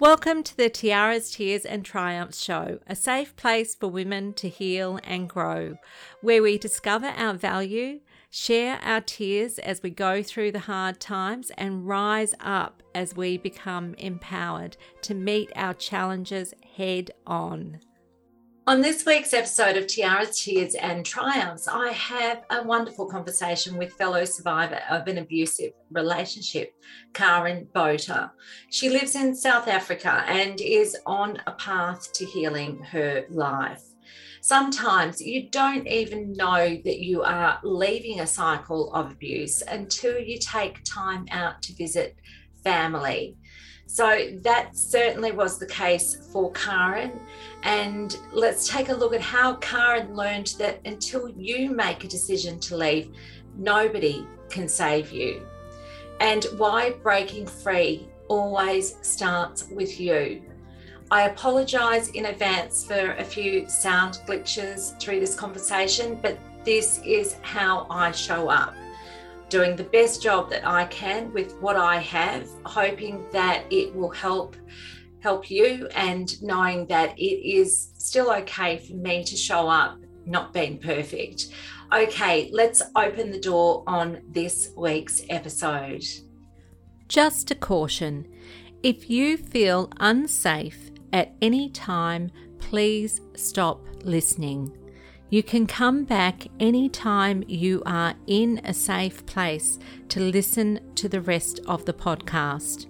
Welcome to the Tiaras, Tears and Triumphs show, a safe place for women to heal and grow, where we discover our value, share our tears as we go through the hard times, and rise up as we become empowered to meet our challenges head on. On this week's episode of Tiaras, Tears and Triumphs, I have a wonderful conversation with fellow survivor of an abusive relationship, Karen Botha. She lives in South Africa and is on a path to healing her life. Sometimes you don't even know that you are leaving a cycle of abuse until you take time out to visit family. So that certainly was the case for Karen. And let's take a look at how Karen learned that until you make a decision to leave, nobody can save you. And why breaking free always starts with you. I apologize in advance for a few sound glitches through this conversation, but this is how I show up doing the best job that I can with what I have, hoping that it will help help you and knowing that it is still okay for me to show up not being perfect. Okay, let's open the door on this week's episode. Just a caution if you feel unsafe at any time, please stop listening. You can come back anytime you are in a safe place to listen to the rest of the podcast.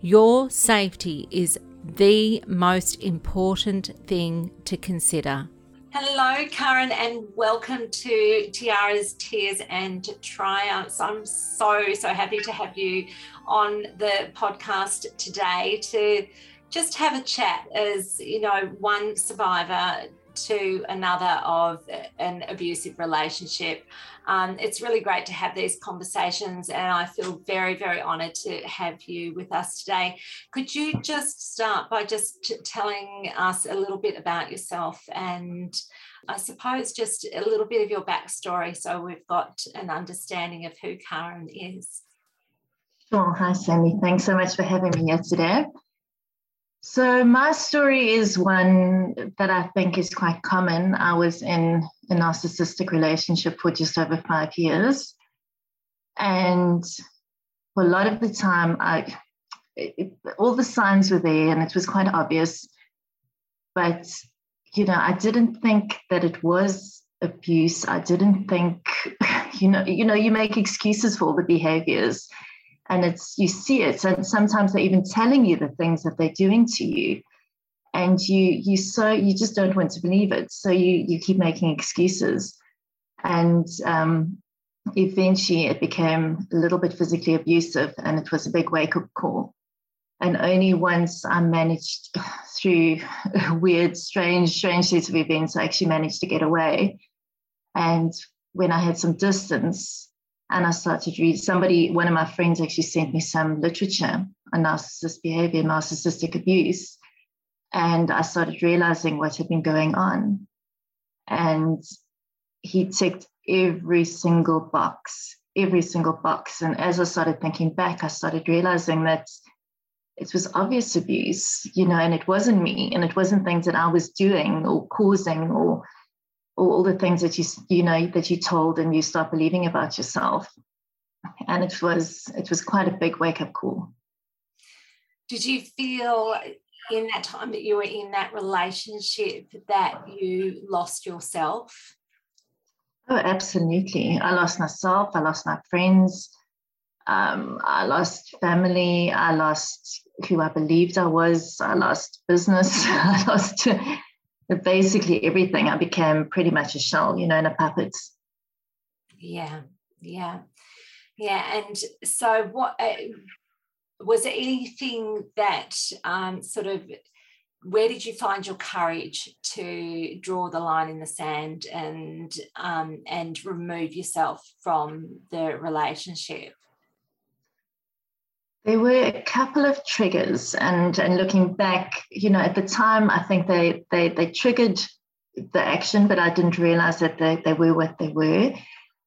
Your safety is the most important thing to consider. Hello, Karen, and welcome to Tiaras, Tears and Triumphs. I'm so, so happy to have you on the podcast today to just have a chat as, you know, one survivor to another of an abusive relationship. Um, it's really great to have these conversations, and I feel very, very honoured to have you with us today. Could you just start by just t- telling us a little bit about yourself and I suppose just a little bit of your backstory so we've got an understanding of who Karen is? Sure. Hi, Sammy. Thanks so much for having me here today. So, my story is one that I think is quite common. I was in a narcissistic relationship for just over five years. And for a lot of the time, I, it, all the signs were there and it was quite obvious. But, you know, I didn't think that it was abuse. I didn't think, you know, you know, you make excuses for all the behaviors and it's you see it. And sometimes they're even telling you the things that they're doing to you. And you you so you just don't want to believe it. So you you keep making excuses. And um, eventually it became a little bit physically abusive and it was a big wake-up call. And only once i managed through weird strange strange set of events i actually managed to get away. And when i had some distance and I started reading. Somebody, one of my friends, actually sent me some literature on narcissist behavior, narcissistic abuse, and I started realizing what had been going on. And he ticked every single box, every single box. And as I started thinking back, I started realizing that it was obvious abuse, you know, and it wasn't me, and it wasn't things that I was doing or causing or all the things that you you know that you told and you start believing about yourself. And it was it was quite a big wake up call. Did you feel in that time that you were in that relationship that you lost yourself? Oh absolutely. I lost myself i lost my friends um, i lost family i lost who i believed i was i lost business i lost basically everything. I became pretty much a shell, you know, and a puppet. Yeah, yeah, yeah. And so, what uh, was there anything that um, sort of where did you find your courage to draw the line in the sand and um, and remove yourself from the relationship? There were a couple of triggers, and and looking back, you know, at the time, I think they they they triggered the action, but I didn't realize that they, they were what they were.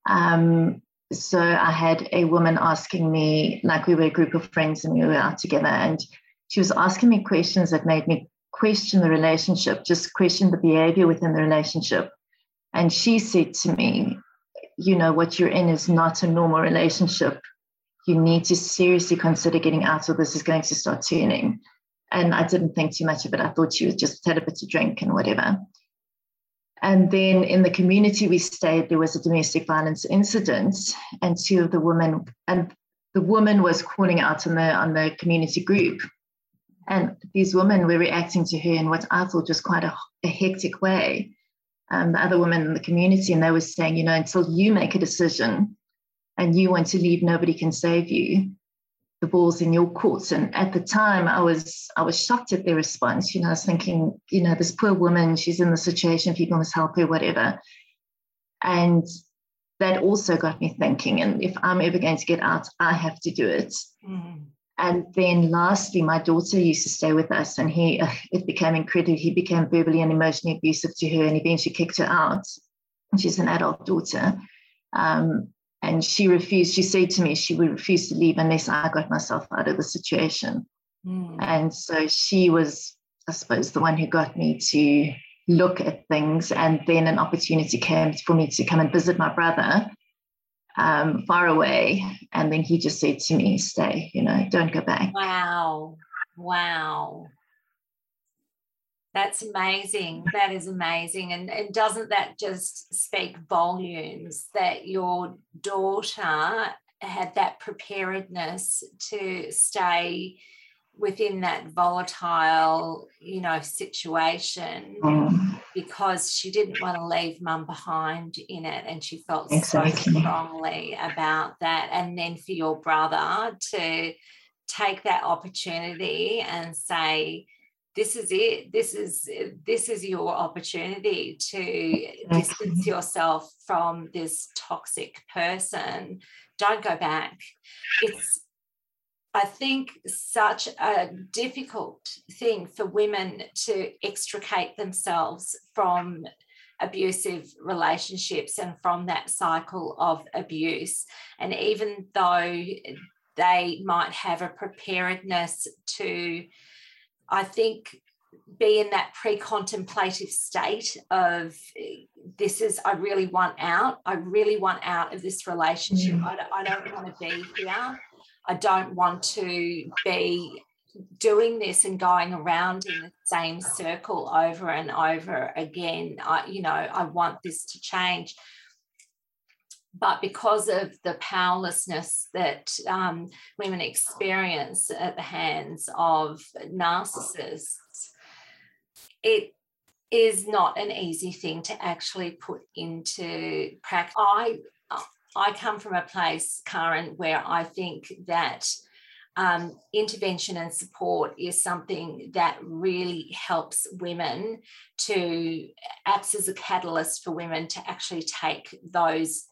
Um, so I had a woman asking me, like we were a group of friends and we were out together, and she was asking me questions that made me question the relationship, just question the behavior within the relationship. And she said to me, you know, what you're in is not a normal relationship. You need to seriously consider getting out or this is going to start turning. And I didn't think too much of it. I thought she was just had a bit to drink and whatever. And then in the community we stayed, there was a domestic violence incident, and two of the women, and the woman was calling out on the on the community group. And these women were reacting to her in what I thought was quite a, a hectic way. Um, the other women in the community, and they were saying, you know, until you make a decision and you want to leave, nobody can save you the ball's in your courts. And at the time, I was I was shocked at their response. You know, I was thinking, you know, this poor woman, she's in the situation, people must help her, whatever. And that also got me thinking. And if I'm ever going to get out, I have to do it. Mm. And then lastly, my daughter used to stay with us, and he uh, it became incredible. He became verbally and emotionally abusive to her, and eventually kicked her out. She's an adult daughter. Um, and she refused she said to me she would refuse to leave unless i got myself out of the situation. Mm. and so she was i suppose the one who got me to look at things. And then an opportunity came for me to come and visit my brother um, far away. And then he just said to me stay you know don't go back. Wow. Wow that's amazing. That is amazing. And, and doesn't that just speak volumes that your daughter had that preparedness to stay within that volatile, you know, situation mm. because she didn't want to leave mum behind in it and she felt exactly. so strongly about that. And then for your brother to take that opportunity and say, this is it. This is this is your opportunity to distance yourself from this toxic person. Don't go back. It's i think such a difficult thing for women to extricate themselves from abusive relationships and from that cycle of abuse. And even though they might have a preparedness to I think be in that pre-contemplative state of this is i really want out i really want out of this relationship. Mm. I, don't, I don't want to be here. I don't want to be doing this and going around in the same circle over and over again. I you know i want this to change but because of the powerlessness that um, women experience at the hands of narcissists, it is not an easy thing to actually put into practice. I I come from a place, Karen, where I think that um, intervention and support is something that really helps women to acts as a catalyst for women to actually take those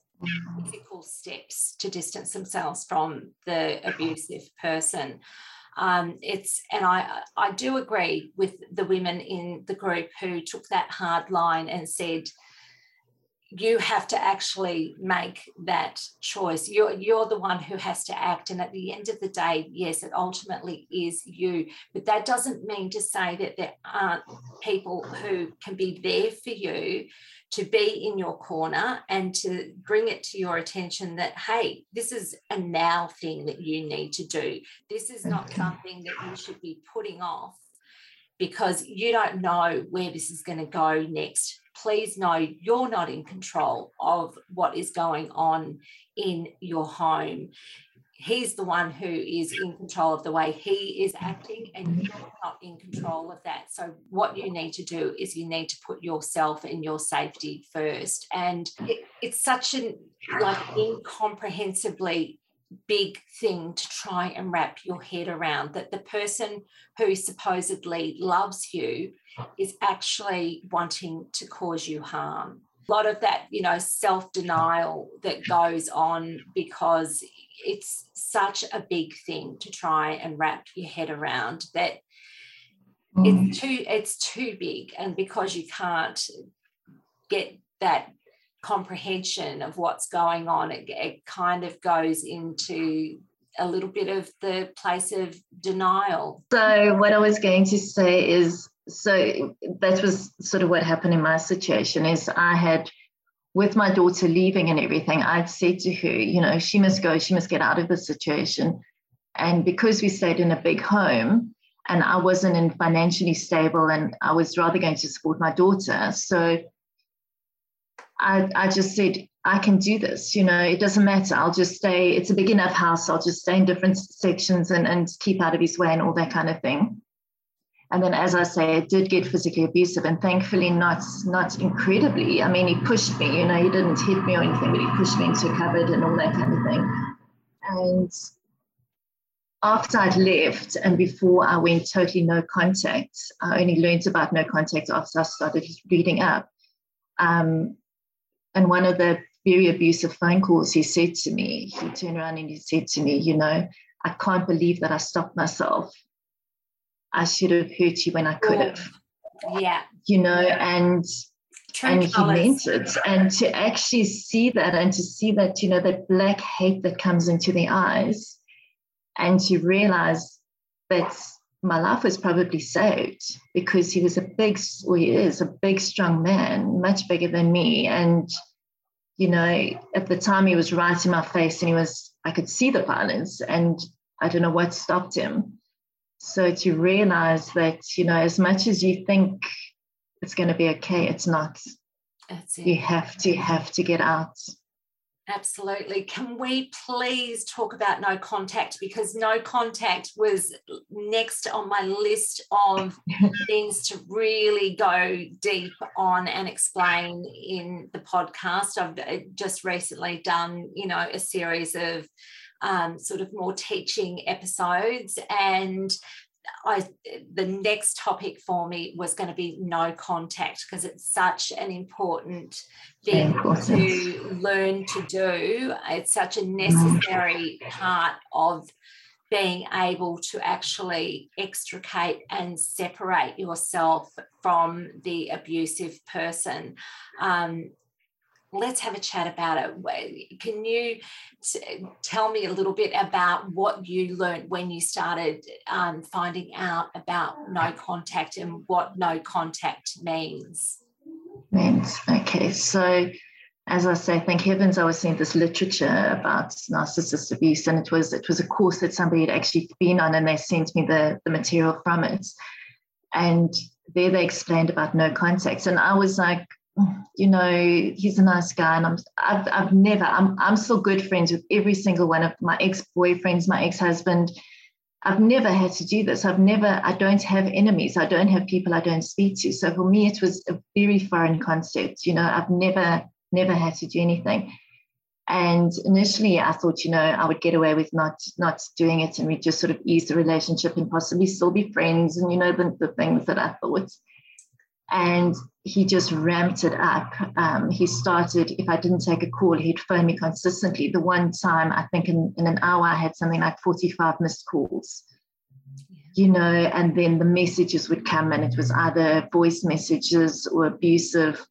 physical steps to distance themselves from the abusive person. Um, it's and I I do agree with the women in the group who took that hard line and said you have to actually make that choice. You're you're the one who has to act, and at the end of the day, yes, it ultimately is you. But that doesn't mean to say that there aren't people who can be there for you to be in your corner and to bring it to your attention that, hey, this is a now thing that you need to do. This is not something that you should be putting off because you don't know where this is going to go next. Please know you're not in control of what is going on in your home. He's the one who is in control of the way he is acting and you're not in control of that. So what you need to do is you need to put yourself and your safety first. And it, it's such an like incomprehensibly big thing to try and wrap your head around that the person who supposedly loves you is actually wanting to cause you harm a lot of that you know self denial that goes on because it's such a big thing to try and wrap your head around that mm. it's too it's too big and because you can't get that comprehension of what's going on it, it kind of goes into a little bit of the place of denial. So, what I was going to say is so that was sort of what happened in my situation is I had with my daughter leaving and everything, I'd said to her, you know, she must go, she must get out of the situation. And because we stayed in a big home and I wasn't in financially stable and I was rather going to support my daughter. So I, I just said, I can do this, you know, it doesn't matter. I'll just stay, it's a big enough house. I'll just stay in different sections and, and keep out of his way and all that kind of thing. And then, as I say, it did get physically abusive, and thankfully, not not incredibly. I mean, he pushed me. You know, he didn't hit me or anything, but he pushed me into a cupboard and all that kind of thing. And after I'd left, and before I went totally no contact, I only learned about no contact after I started reading up. Um, and one of the very abusive phone calls, he said to me, he turned around and he said to me, you know, I can't believe that I stopped myself I should have hurt you when I could oh, have. Yeah. You know, and True and colors. he meant it. And to actually see that and to see that, you know, that black hate that comes into the eyes and to realize that my life was probably saved because he was a big, or he is a big, strong man, much bigger than me. And, you know, at the time he was right in my face and he was, I could see the violence and I don't know what stopped him. So to realize that, you know, as much as you think it's going to be okay, it's not. That's it. You have to have to get out. Absolutely. Can we please talk about no contact? Because no contact was next on my list of things to really go deep on and explain in the podcast. I've uh, just recently done, you know, a series of um, sort of more teaching episodes and I the next topic for me was going to be no contact because it's such an important thing to learn to do. It's such a necessary part of being able to actually extricate and separate yourself from the abusive person. Um, let's have a chat about it. Can you t- tell me a little bit about what you learned when you started um, finding out about no contact and what no contact means? Means okay, so as I say, thank heavens I was seeing this literature about narcissist abuse, and it was it was a course that somebody had actually been on, and they sent me the the material from it, and there they explained about no contact, and I was like, you know, he's a nice guy, and I'm I've, I've never I'm I'm still good friends with every single one of my ex boyfriends, my ex husband. I've never had to do this. I've never I don't have enemies. I don't have people I don't speak to. So for me, it was a very foreign concept. You know, I've never never had to do anything. And initially, I thought, you know, I would get away with not not doing it, and we just sort of ease the relationship and possibly still be friends, and you know the, the things that I thought and he just ramped it up. Um, he started, if I didn't take a call, he'd phone me consistently. The one time, I think in, in an hour, I had something like 45 missed calls, you know, and then the messages would come, and it was either voice messages or abusive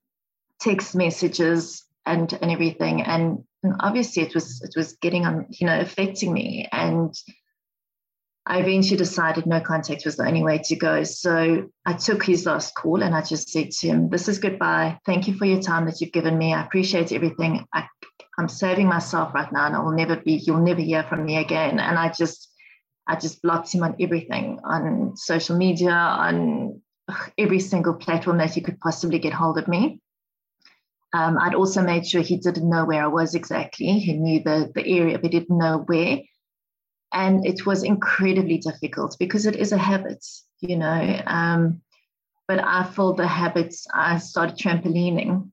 text messages and, and everything. And, and obviously, it was it was getting on, you know, affecting me. And I eventually decided no contact was the only way to go. So I took his last call and I just said to him, This is goodbye. Thank you for your time that you've given me. I appreciate everything. I, am saving myself right now and I will never be, you'll never hear from me again. And I just, I just blocked him on everything on social media, on every single platform that he could possibly get hold of me. Um, I'd also made sure he didn't know where I was exactly. He knew the, the area, but didn't know where. And it was incredibly difficult because it is a habit, you know. Um, but I filled the habits, I started trampolining.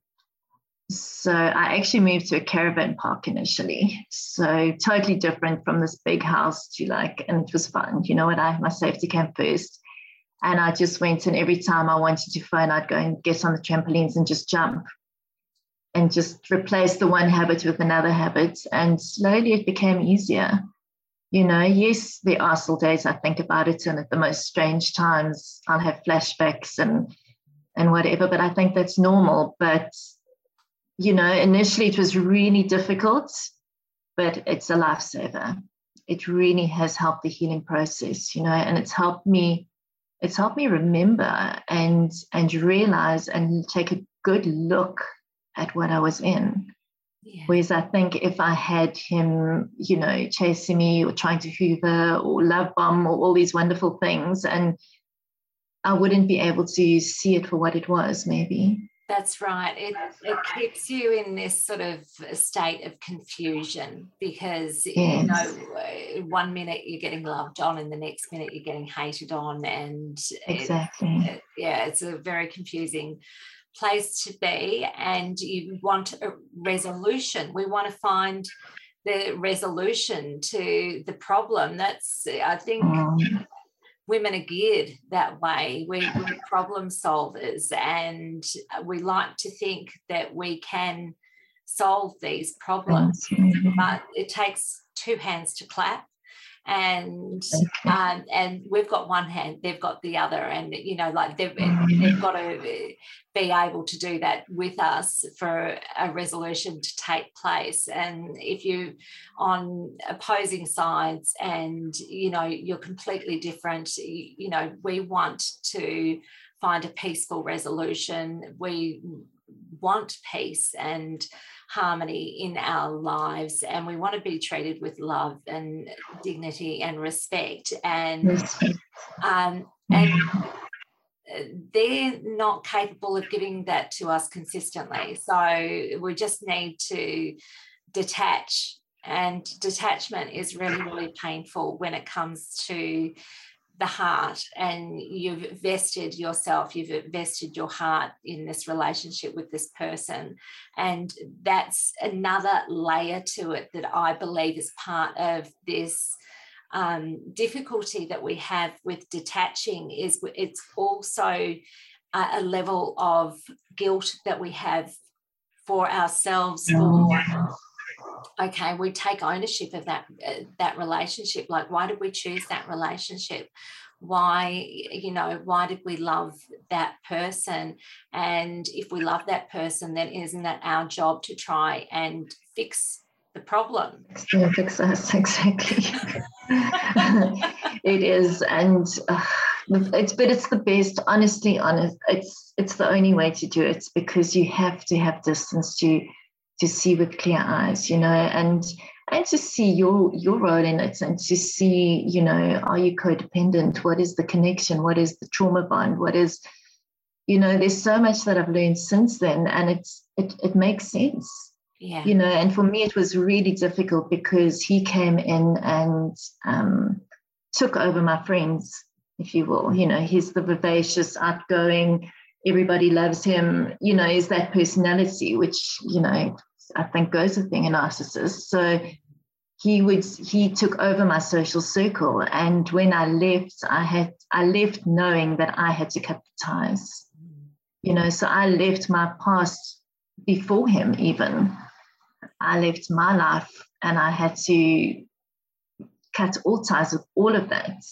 So I actually moved to a caravan park initially. So totally different from this big house to like, and it was fun. You know what? I my safety camp first. And I just went and every time I wanted to phone, I'd go and get on the trampolines and just jump and just replace the one habit with another habit. And slowly it became easier. You know, yes, there are still days I think about it, and at the most strange times I'll have flashbacks and and whatever. But I think that's normal. But you know, initially it was really difficult, but it's a lifesaver. it really has helped the healing process, you know, and it's helped me, it's helped me remember and and realize and take a good look at what I was in. Yeah. Whereas I think if I had him, you know, chasing me or trying to hoover or love bomb or all these wonderful things, and I wouldn't be able to see it for what it was, maybe. That's right. It, it keeps you in this sort of state of confusion because, yes. you know, uh, one minute you're getting loved on and the next minute you're getting hated on. And exactly. It, it, yeah, it's a very confusing place to be. And you want a resolution. We want to find the resolution to the problem. That's, I think. Um women are geared that way. We, we're problem solvers and we like to think that we can solve these problems, but it takes two hands to clap and um, and we've got one hand they've got the other and you know like they've, mm. they've got to be able to do that with us for a resolution to take place. And if you on opposing sides and you know you're completely different you know we want to find a peaceful resolution. We want peace and harmony in our lives and we want to be treated with love and dignity and respect and um, and they're not capable of giving that to us consistently. So we just need to detach and detachment is really really painful when it comes to the heart and you've vested yourself you've vested your heart in this relationship with this person. And that's another layer to it that i believe is part of this um, difficulty that we have with detaching is it's also a, level of guilt that we have for ourselves okay we take ownership of that uh, that relationship like why did we choose that relationship? Why you know why did we love that person? And if we love that person then isn't that our job to try and fix the problem? Yeah, fix us exactly. It is and uh, it's but it's the best honestly honest it's it's the only way to do it it's because you have to have distance to to see with clear eyes, you know, and and to see your your role in it and to see, you know, are you codependent? What is the connection? What is the trauma bond? What is, you know, there's so much that I've learned since then, and it's it it makes sense. Yeah. You know, and for me it was really difficult because he came in and um, took over my friends, if you will. You know, he's the vivacious, outgoing, everybody loves him, you know, is that personality, which, you know, I think goes with being a narcissist. So he would he took over my social circle. And when I left, I had I left knowing that I had to cut the ties. You know, so I left my past before him even. I left my life and I had to cut all ties with all of that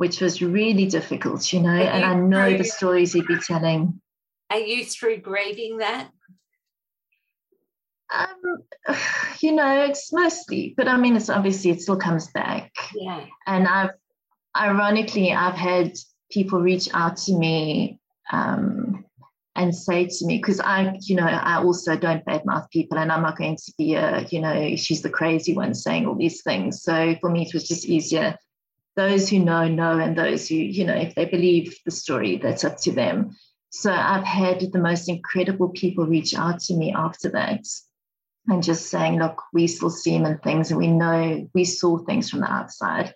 which was really difficult, you know. and I know through, the stories he'd be telling. Are you through grieving that? Um, you know, it's mostly, but I mean, it's obviously it still comes back. Yeah. And I've, ironically, I've had people reach out to me um, and say to me, because I, you know, I also don't badmouth people, and I'm not going to be a, you know, she's the crazy one saying all these things. So for me, it was just easier those who know know and those who you know if they believe the story that's up to them so i've had the most incredible people reach out to me after that and just saying look we still see him and things and we know we saw things from the outside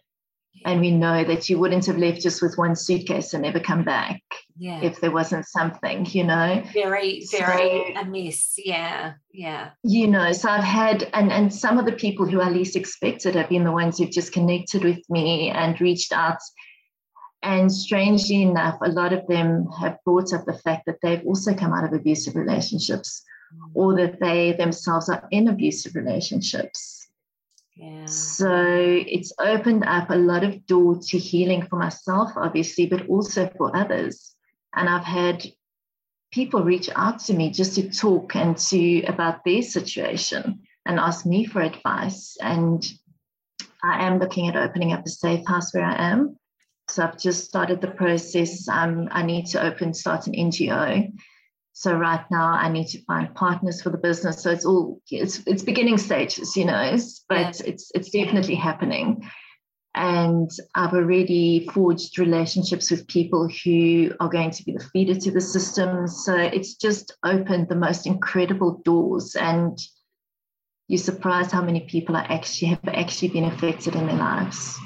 and we know that you wouldn't have left just with one suitcase and never come back yeah. if there wasn't something, you know. Very, very so, amiss. Yeah. Yeah. You know, so I've had and and some of the people who I least expected have been the ones who've just connected with me and reached out. And strangely enough, a lot of them have brought up the fact that they've also come out of abusive relationships. Or that they themselves are in abusive relationships so it's opened up a lot of doors to healing for myself, obviously, but also for others. And I've had people reach out to me just to talk and to about their situation and ask me for advice. And I am looking at opening up a safe house where I am. So I've just started the process. Um, I need to open, start an NGO. So right now I need to find partners for the business. So it's all it's it's beginning stages, you know, but it's it's definitely happening. And I've already forged relationships with people who are going to be the feeder to the system. So it's just opened the most incredible doors. And you're surprised how many people are actually have actually been affected in their lives.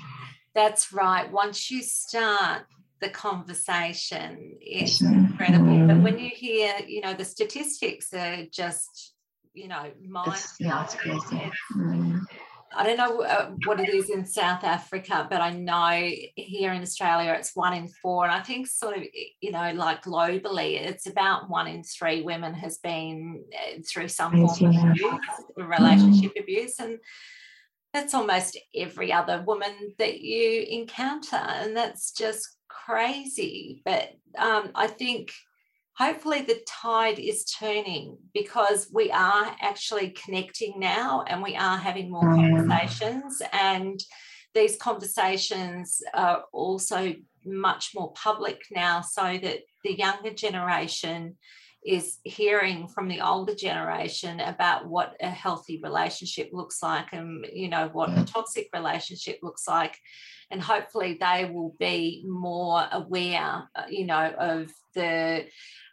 That's right. Once you start the conversation, is incredible. Mm. But when you hear, you know, the statistics are just, you know, mind. Yeah, it's crazy. Mm. I don't know uh, what it is in South Africa, but I know here in Australia it's one in four. And I think, sort of, you know, like globally, it's about one in three women has been uh, through some form of abuse, relationship mm. abuse. And that's almost every other woman that you encounter. And that's just crazy. But um, I think hopefully the tide is turning because we are actually connecting now and we are having more mm. conversations and these conversations are also much more public now so that the younger generation is hearing from the older generation about what a healthy relationship looks like and you know what a toxic relationship looks like and hopefully they will be more aware uh, you know of the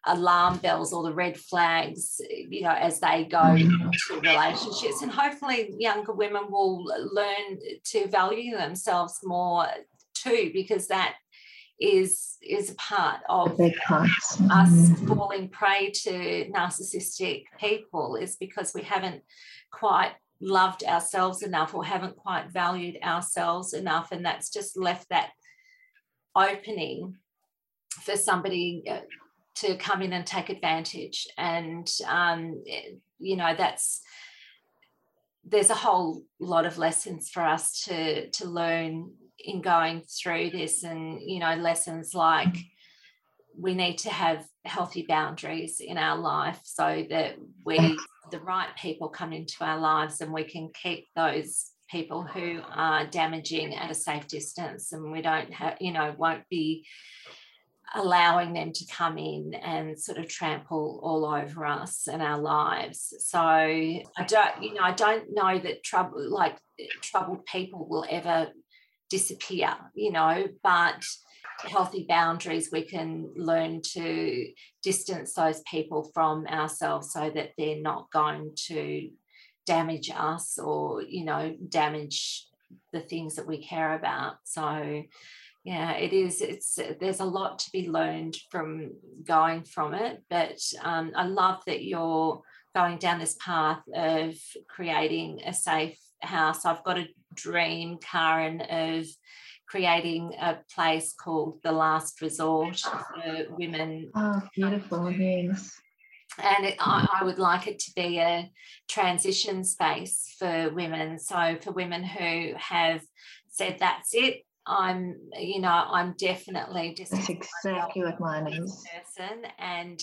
alarm bells or the red flags, you know, as they go mm-hmm. into relationships. And hopefully, younger women will learn to value themselves more too, because that is is a part of us mm-hmm. falling prey to narcissistic people is because we haven't quite loved ourselves enough or haven't quite valued ourselves enough and that's just left that opening for somebody uh, to come in and take advantage. And, um, you know, that's, there's a whole lot of lessons for us to, to learn in going through this and, you know, lessons like mm-hmm. we need to have healthy boundaries in our life so that we, the right people come into our lives and we can keep those people who are damaging at a safe distance and we don't have you know won't be allowing them to come in and sort of trample all over us and our lives. So I don't, you know, I don't know that trouble, like troubled people will ever disappear, you know, but healthy boundaries, we can learn to distance those people from ourselves so that they're not going to damage us or, you know, damage the things that we care about. So yeah it is it's there's a lot to be learned from going from it but um, i love that you're going down this path of creating a safe house i've got a dream karen of creating a place called the last resort for women. Oh beautiful yes. And it, I, I, would like it to be a transition space for women. So for women who have said that's it I'm, you know, I'm definitely just That's exactly what mine is. Person, and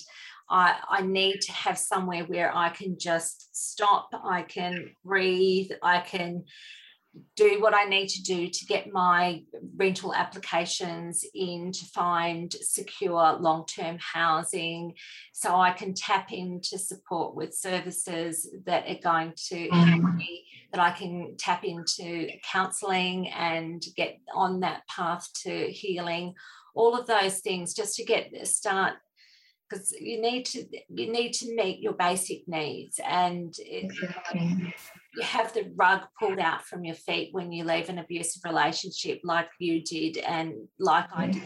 I, I need to have somewhere where I can just stop. I can breathe. I can do what I need to do to get my rental applications in to find secure long term housing so I can tap into support with services that are going to help mm. me, that I can tap into counseling and get on that path to healing. All of those things just to get start because you need to you need to meet your basic needs and it, exactly you have the rug pulled out from your feet when you leave an abusive relationship like you did and like I did,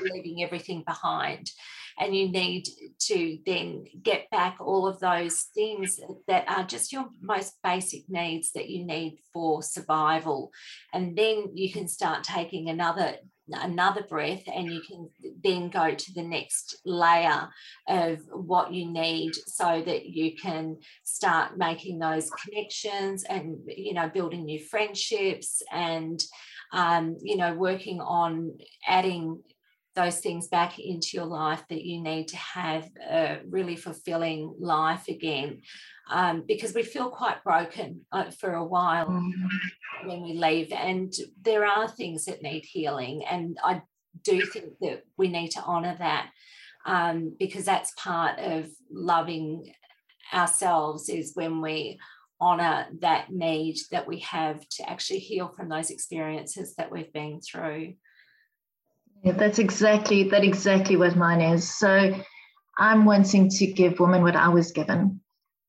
leaving everything behind. And you need to then get back all of those things that are just your most basic needs that you need for survival. And then you can start taking another another breath and you can then go to the next layer of what you need so that you can start making those connections and you know building new friendships and um, you know working on adding those things back into your life that you need to have a really fulfilling life again um, because we feel quite broken uh, for a while mm-hmm. when we leave and there are things that need healing and i do think that we need to honor that um, because that's part of loving ourselves is when we honor that need that we have to actually heal from those experiences that we've been through yeah, that's exactly that exactly what mine is. So I'm wanting to give women what I was given.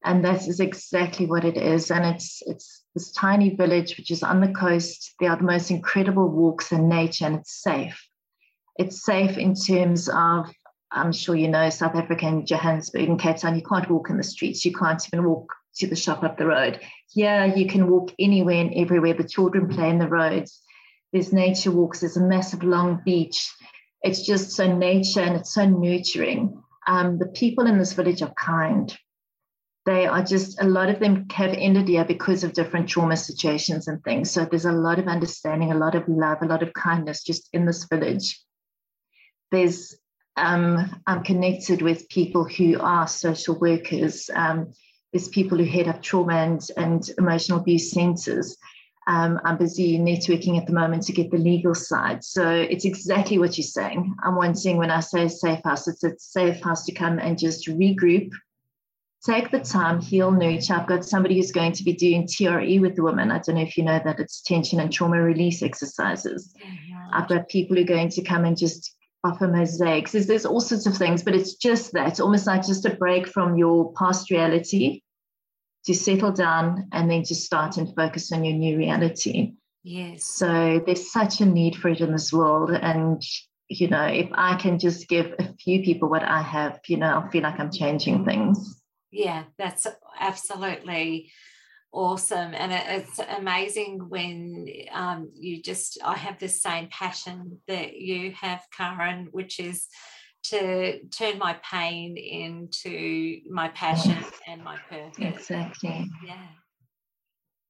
And that is exactly what it is. And it's it's this tiny village which is on the coast. There are the most incredible walks in nature and it's safe. It's safe in terms of I'm sure you know South Africa and Johannesburg and Cape Town, you can't walk in the streets. You can't even walk to the shop up the road. Here you can walk anywhere and everywhere. The children play in the roads there's nature walks, there's a massive long beach. It's just so nature and it's so nurturing. Um, the people in this village are kind. They are just, a lot of them have ended here because of different trauma situations and things. So there's a lot of understanding, a lot of love, a lot of kindness just in this village. There's, um, I'm connected with people who are social workers. Um, there's people who head up trauma and, and emotional abuse centers. Um, I'm busy networking at the moment to get the legal side. So it's exactly what you're saying. I'm wanting, when I say safe house, it's a safe house to come and just regroup, take the time, heal, nurture. I've got somebody who's going to be doing TRE with the women. I don't know if you know that it's tension and trauma release exercises. Mm-hmm. I've got people who are going to come and just offer mosaics. There's, there's all sorts of things, but it's just that, it's almost like just a break from your past reality to settle down and then to start and focus on your new reality. Yes. So there's such a need for it in this world. And, you know, if I can just give a few people what I have, you know, I'll feel like I'm changing things. Yeah, that's absolutely awesome. And it's amazing when um, you just, I have the same passion that you have, Karen, which is to turn my pain into my passion and my purpose. Exactly. Yeah.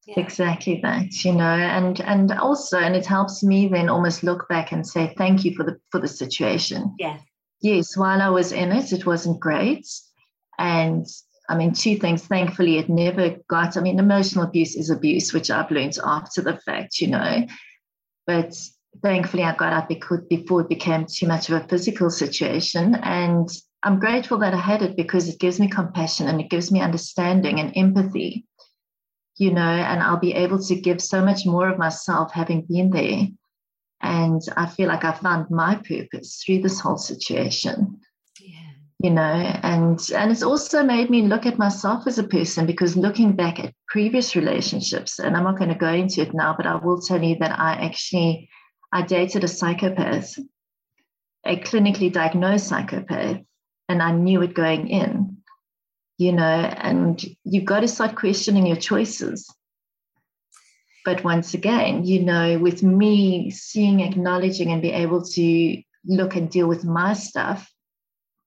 yeah. Exactly that, you know, and and also, and it helps me then almost look back and say thank you for the for the situation. Yeah. Yes, while I was in it, it wasn't great, and I mean, two things. Thankfully, it never got. I mean, emotional abuse is abuse, which I've learned after the fact, you know. But thankfully I got up before it became too much of a physical situation. And I'm grateful that I had it because it gives me compassion and it gives me understanding and empathy, you know, and I'll be able to give so much more of myself having been there. And I feel like I found my purpose through this whole situation. Yeah. You know, and and it's also made me look at myself as a person because looking back at previous relationships, and I'm not going to go into it now, but I will tell you that I actually I dated a psychopath, a clinically diagnosed psychopath, and I knew it going in, you know, and you've got to start questioning your choices. But once again, you know, with me seeing, acknowledging, and be able to look and deal with my stuff,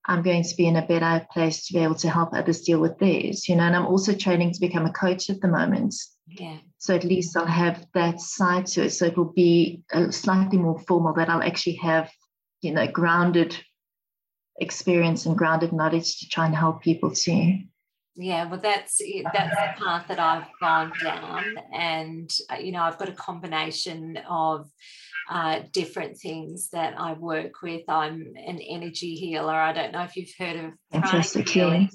I'm going to be in a better place to be able to help others deal with theirs, you know. And I'm also training to become a coach at the moment. Yeah. So at least I'll have that side to it. So it will be a slightly more formal that I'll actually have, you know, grounded experience and grounded knowledge to try and help people too. Yeah, well, that's that's the path that I've gone down, and uh, you know, I've got a combination of uh, different things that I work with. I'm an energy healer. I don't know if you've heard of Fantastic healing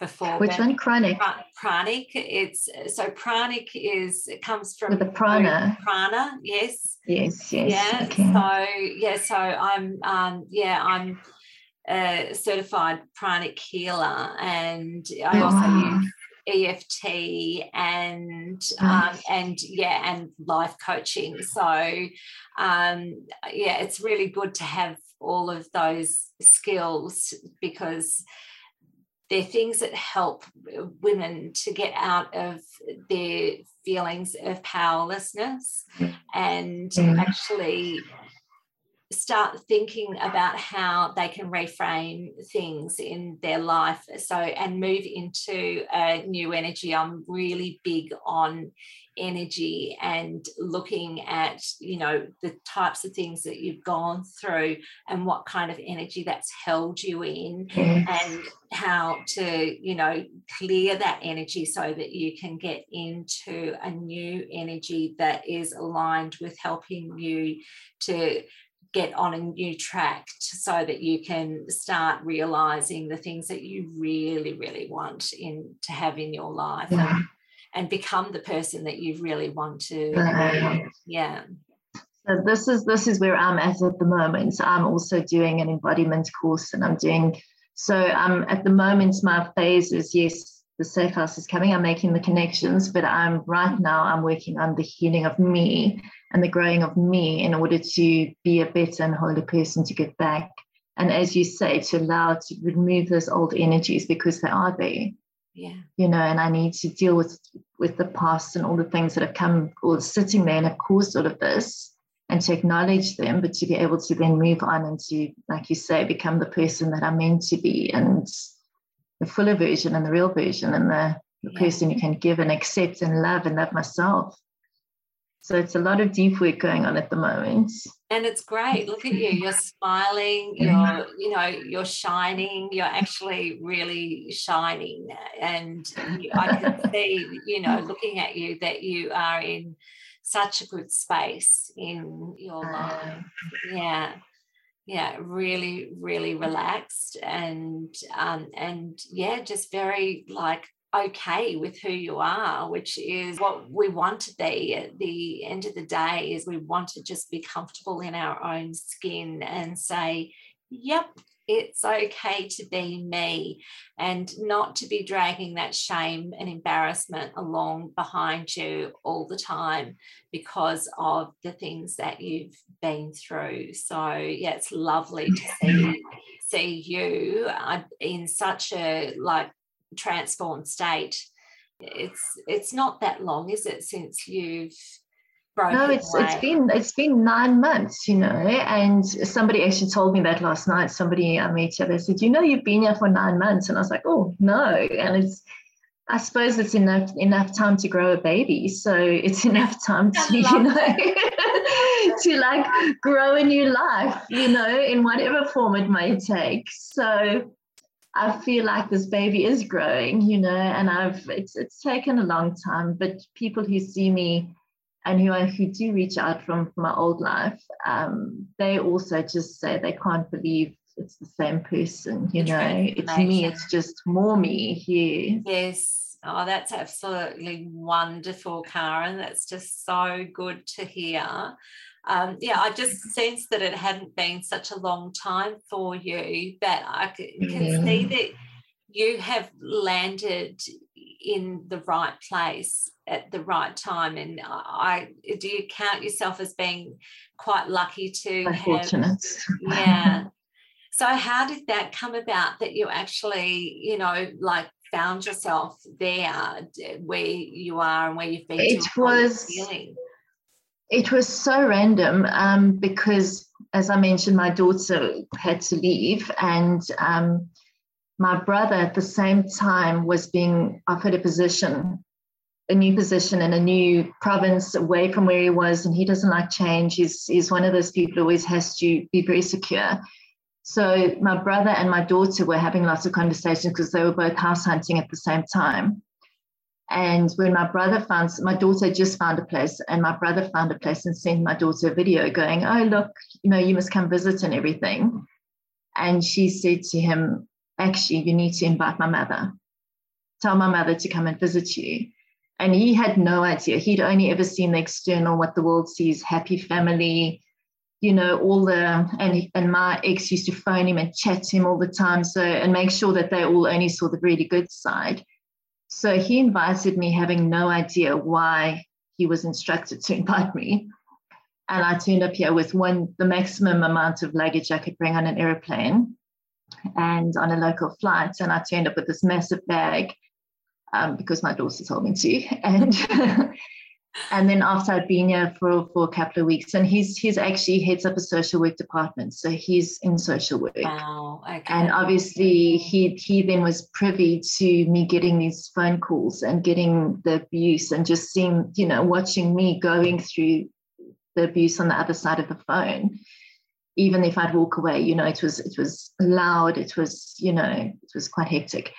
before. Which one? Pranic. Pranic. It's so pranic is it comes from With the prana. Prana, yes. Yes, yes. Yeah. Okay. So yeah, so I'm um yeah, I'm a certified pranic healer and I oh, also wow. use EFT and um, and yeah and life coaching. So um, yeah, it's really good to have all of those skills because they're things that help uh, women to get out of their feelings of powerlessness and mm-hmm. actually start thinking about how they can reframe things in their life. So and move into a new energy. I'm really big on energy and looking at you know the types of things that you've gone through and what kind of energy that's held you in and how to you know clear that energy so that you can get into a new energy that is aligned with helping you to get on a new track so that you can start realizing the things that you really really want in to have in your life yeah. and, and, become the person that you really want to yeah. So this is this is where i'm at at the moment. I'm also doing an embodiment course and i'm doing so um at the moment my phase is yes the safe house is coming i'm making the connections but i'm right now i'm working on the healing of me and the growing of me in order to be a better and holy person to give back. And as you say, to allow to remove those old energies because they are there. Yeah. You know, and I need to deal with with the past and all the things that have come or sitting there and have caused all of this and to acknowledge them, but to be able to then move on and to, like you say, become the person that I'm meant to be and the fuller version and the real version and the, the yeah. person you can give and accept and love and love myself. So it's a lot of deep work going on at the moment. And it's great. Look at you. You're smiling, you're, you know, you're shining, you're actually really shining. And I can see, you know, looking at you that you are in such a good space in your ah. life. Yeah. Yeah, really, really relaxed and um and yeah, just very like okay with who you are, which is what we want to be. At the end of the day is we want to just be comfortable in our own skin and say, yep, it's okay to be me and not to be dragging that shame and embarrassment along behind you all the time because of the things that you've been through. So yeah, it's lovely to see see you uh, in such a like transformed state it's it's not that long is it since you've no it's away? it's been it's been nine months you know and somebody actually told me that last night somebody uh, i met they said you know you've been here for nine months and i was like oh no and it's I suppose it's enough enough time to grow a baby. So it's enough time to, you know, to like grow a new life, you know, in whatever form it may take. So I feel like this baby is growing, you know, and I've it's it's taken a long time, but people who see me and who I, who do reach out from, from my old life, um, they also just say they can't believe it's the same person, you know. It's me, it's just more me here. Yes. Oh, that's absolutely wonderful, Karin. That's just so good to hear um, yeah, I just sensed that it hadn't been such a long time for you, but I can yeah. see that you have landed in the right place at the right time. And I do you count yourself as being quite lucky to Unfortunate. have yeah. So how did that come about that you actually, you know, like found yourself there where you are and where you've been? It was it was so random um, because, as I mentioned, my daughter had to leave, and um, my brother at the same time was being offered a position, a new position in a new province away from where he was, and he doesn't like change. He's, he's one of those people who always has to be very secure. So my brother and my daughter were having lots of conversations because they were both house hunting at the same time. And when my brother found, my daughter just found a place, and my brother found a place and sent my daughter a video going, Oh, look, you know, you must come visit and everything. And she said to him, Actually, you need to invite my mother. Tell my mother to come and visit you. And he had no idea. He'd only ever seen the external, what the world sees happy family, you know, all the, and, and my ex used to phone him and chat to him all the time. So, and make sure that they all only saw the really good side. So he invited me, having no idea why he was instructed to invite me. And I turned up here with one, the maximum amount of luggage I could bring on an airplane and on a local flight. And I turned up with this massive bag um, because my daughter told me to. And and then after I'd been here for, for a couple of weeks, and he's he's actually heads up a social work department, so he's in social work. Wow. Okay. And obviously, he he then was privy to me getting these phone calls and getting the abuse, and just seeing, you know, watching me going through the abuse on the other side of the phone. Even if I'd walk away, you know, it was it was loud, it was, you know, it was quite hectic.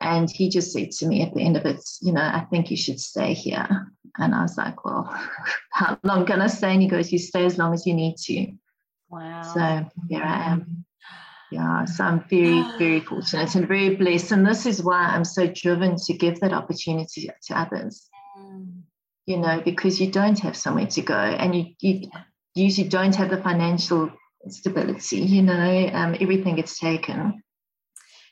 And he just said to me at the end of it, you know, I think you should stay here. And I was like, well, how long can I stay? And he goes, you stay as long as you need to. Wow. So here I am. Yeah, so I'm very, very fortunate and very blessed. And this is why I'm so driven to give that opportunity to others. Mm. You know, because you don't have somewhere to go and you, you usually don't have the financial stability, you know, um, everything gets taken.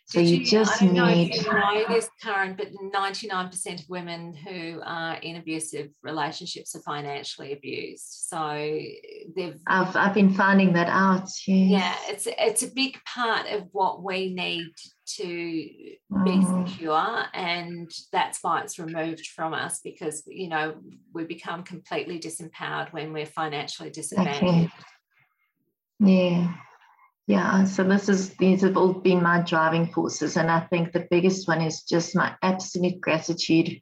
So Did you, just I don't know need. if you know this, Karin, but 99% of women who are in abusive relationships are financially abused. So they've I've I've been finding that out. Yes. yeah, it's it's a big part of what we need to be Mm. secure, and that's why it's removed from us because you know we become completely disempowered when we're financially disadvantaged. Okay. Yeah. Yeah. So this is these have all been my driving forces. And I think the biggest one is just my absolute gratitude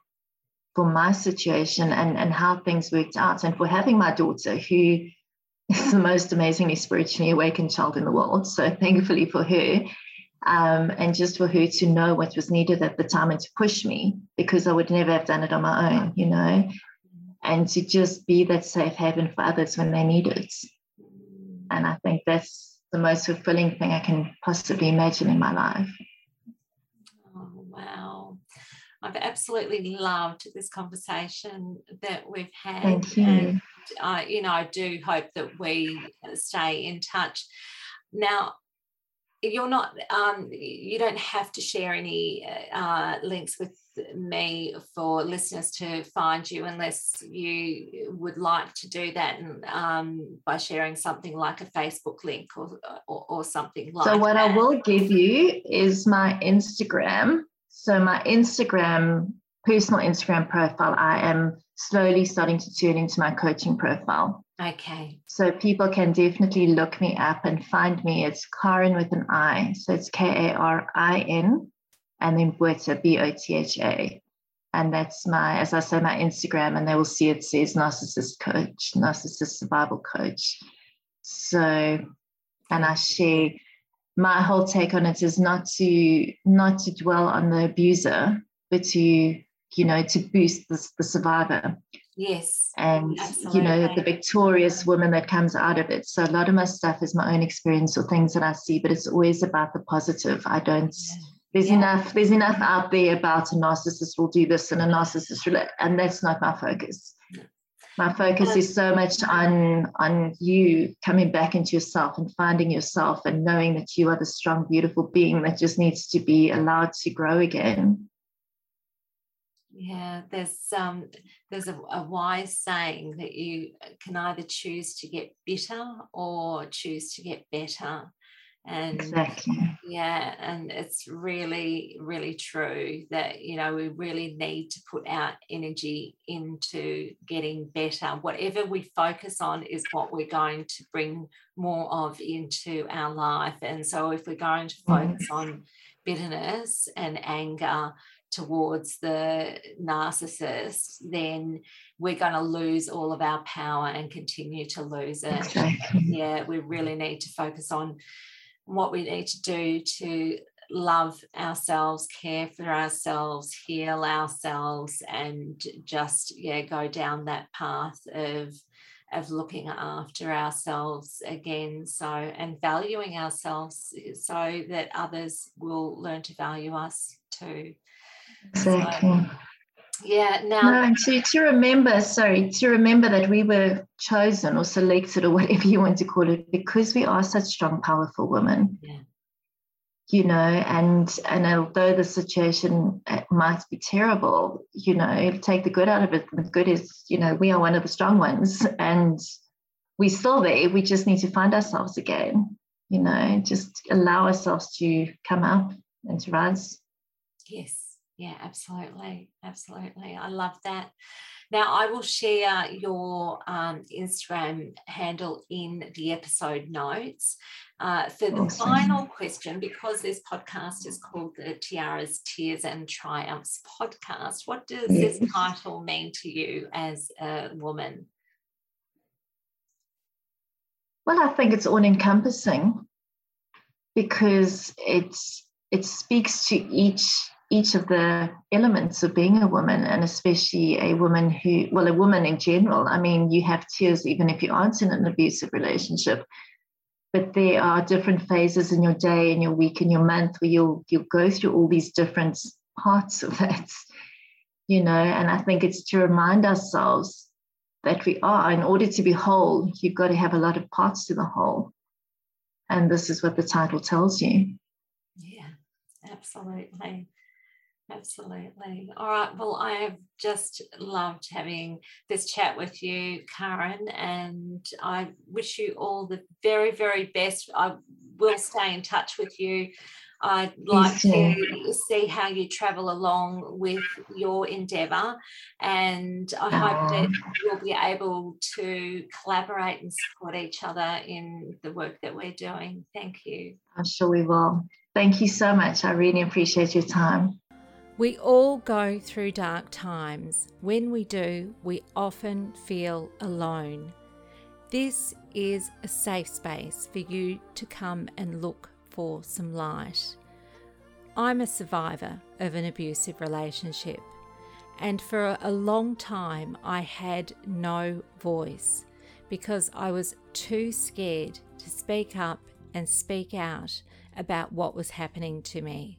for my situation and, and how things worked out. And for having my daughter who is the most amazingly spiritually awakened child in the world. So thankfully for her. Um, and just for her to know what was needed at the time and to push me because I would never have done it on my own, you know, and to just be that safe haven for others when they need it. And I think that's the most fulfilling thing I can possibly imagine in my life. Oh, wow. I've absolutely loved this conversation that we've had. Thank you. And I, you know, I do hope that we stay in touch. Now, you're not, um, you don't have to share any uh, links with me for listeners to find you unless you would like to do that and, um, by sharing something like a Facebook link or, or, or something like So, what that. I will give you is my Instagram. So, my Instagram, personal Instagram profile, I am slowly starting to turn into my coaching profile. Okay. So, people can definitely look me up and find me. It's Karen with an I. So, it's K A R I N and then Botha, B O T H A. And that's my, as I say, my Instagram, and they will see it says narcissist coach, narcissist survival coach. So, and I share my whole take on it is not to not to dwell on the abuser, but to you know to boost the, the survivor Yes. and you know the victorious woman that comes out of it. So a lot of my stuff is my own experience or things that I see, but it's always about the positive. I don't there's Yeah. enough there's enough out there about a narcissist will do this and a narcissist will and that's not my focus my focus is so much on on you coming back into yourself and finding yourself and knowing that you are the strong beautiful being that just needs to be allowed to grow again Yeah, there's um there's a, a wise saying that you can either choose to get bitter or choose to get better. And exactly yeah, and it's really, really true that you know we really need to put our energy into getting better. Whatever we focus on is what we're going to bring more of into our life. And so if we're going to Mhm. focus on bitterness and anger towards the narcissist, then we're going to lose all of our power and continue to lose it exactly yeah, we really need to focus on what we need to do to love ourselves, care for ourselves, heal ourselves, and just yeah, go down that path of of looking after ourselves again. So and valuing ourselves so that others will learn to value us too. exactly Yeah. Now no and to, to remember sorry to remember that we were chosen or selected or whatever you want to call it because we are such strong powerful women Yeah. you know and and although the situation uh, might be terrible you know take the good out of it the good is you know we are one of the strong ones and we're still there we just need to find ourselves again you know just allow ourselves to come up and to rise Yes. Yeah, absolutely. Absolutely. I love that. Now, I will share your um, Instagram handle in the episode notes. Uh, for the awesome. final question, because this podcast is called the Tiaras, Tears and Triumphs podcast, what does yes. this title mean to you as a woman? Well, I think it's all encompassing because it's it speaks to each each of the elements of being a woman and especially a woman who well a woman in general. I mean you have tears even if you aren't in an abusive relationship but there are different phases in your day and your week and your month where you'll you'll go through all these different parts of it you know and i think it's to remind ourselves that we are. In order to be whole you've got to have a lot of parts to the whole. And this is what the title tells you. Yeah absolutely Absolutely. All right. Well, I have just loved having this chat with you, Karin, and I wish you all the very, very best. I will stay in touch with you I'd like to see how you travel along with your endeavour, and I hope that we'll be able to collaborate and support each other in the work that we're doing. Thank you. I'm sure we will. Thank you so much. I really appreciate your time. We all go through dark times. When we do, we often feel alone. This is a safe space for you to come and look for some light. I'm a survivor of an abusive relationship, and for a long time I had no voice because I was too scared to speak up and speak out about what was happening to me.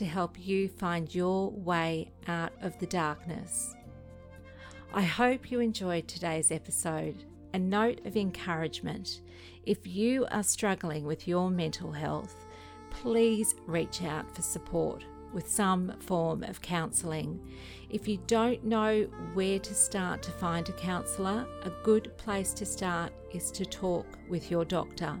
to help you find your way out of the darkness. I hope you enjoyed today's episode. A note of encouragement if you are struggling with your mental health, please reach out for support with some form of counselling. If you don't know where to start to find a counsellor, a good place to start is to talk with your doctor.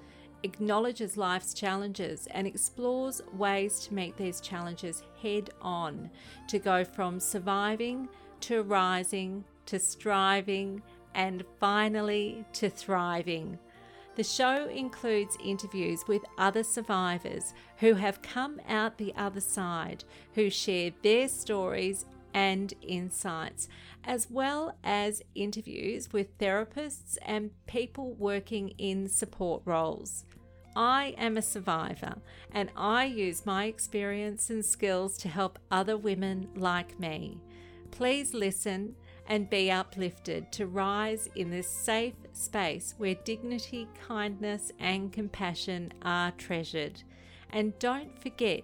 acknowledges life's challenges and explores ways to meet these challenges head on to go from surviving to rising to striving and finally to thriving. The show includes interviews with other survivors who have come out the other side, who share their stories and insights, as well as interviews with therapists and people working in support roles. I am a survivor and I use my experience and skills to help other women like me. Please listen and be uplifted to rise in this safe space where dignity, kindness, and compassion are treasured. And don't forget,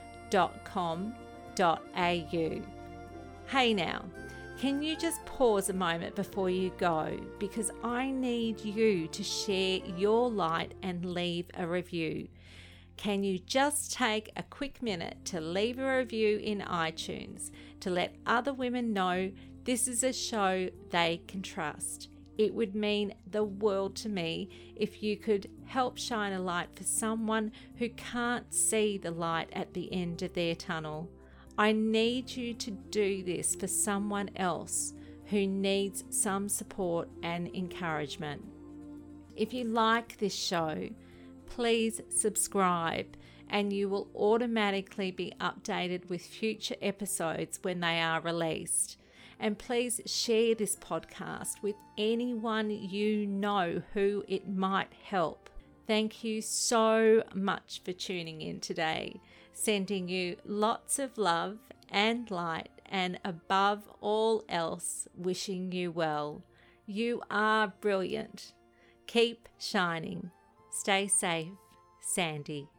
sandyj.com.au. Hey now, can you just pause a moment before you go? Because I need you to share your light and leave a review. Can you just take a quick minute to leave a review in iTunes to let other women know this is a show they can trust? It would mean the world to me if you could help shine a light for someone who can't see the light at the end of their tunnel. I need you to do this for someone else who needs some support and encouragement. If you like this show, please subscribe and you will automatically be updated with future episodes when they are released. And please share this podcast with anyone you know who it might help. Thank you so much for tuning in today. Sending you lots of love and light, and above all else, wishing you well. You are brilliant. Keep shining. Stay safe, Sandy.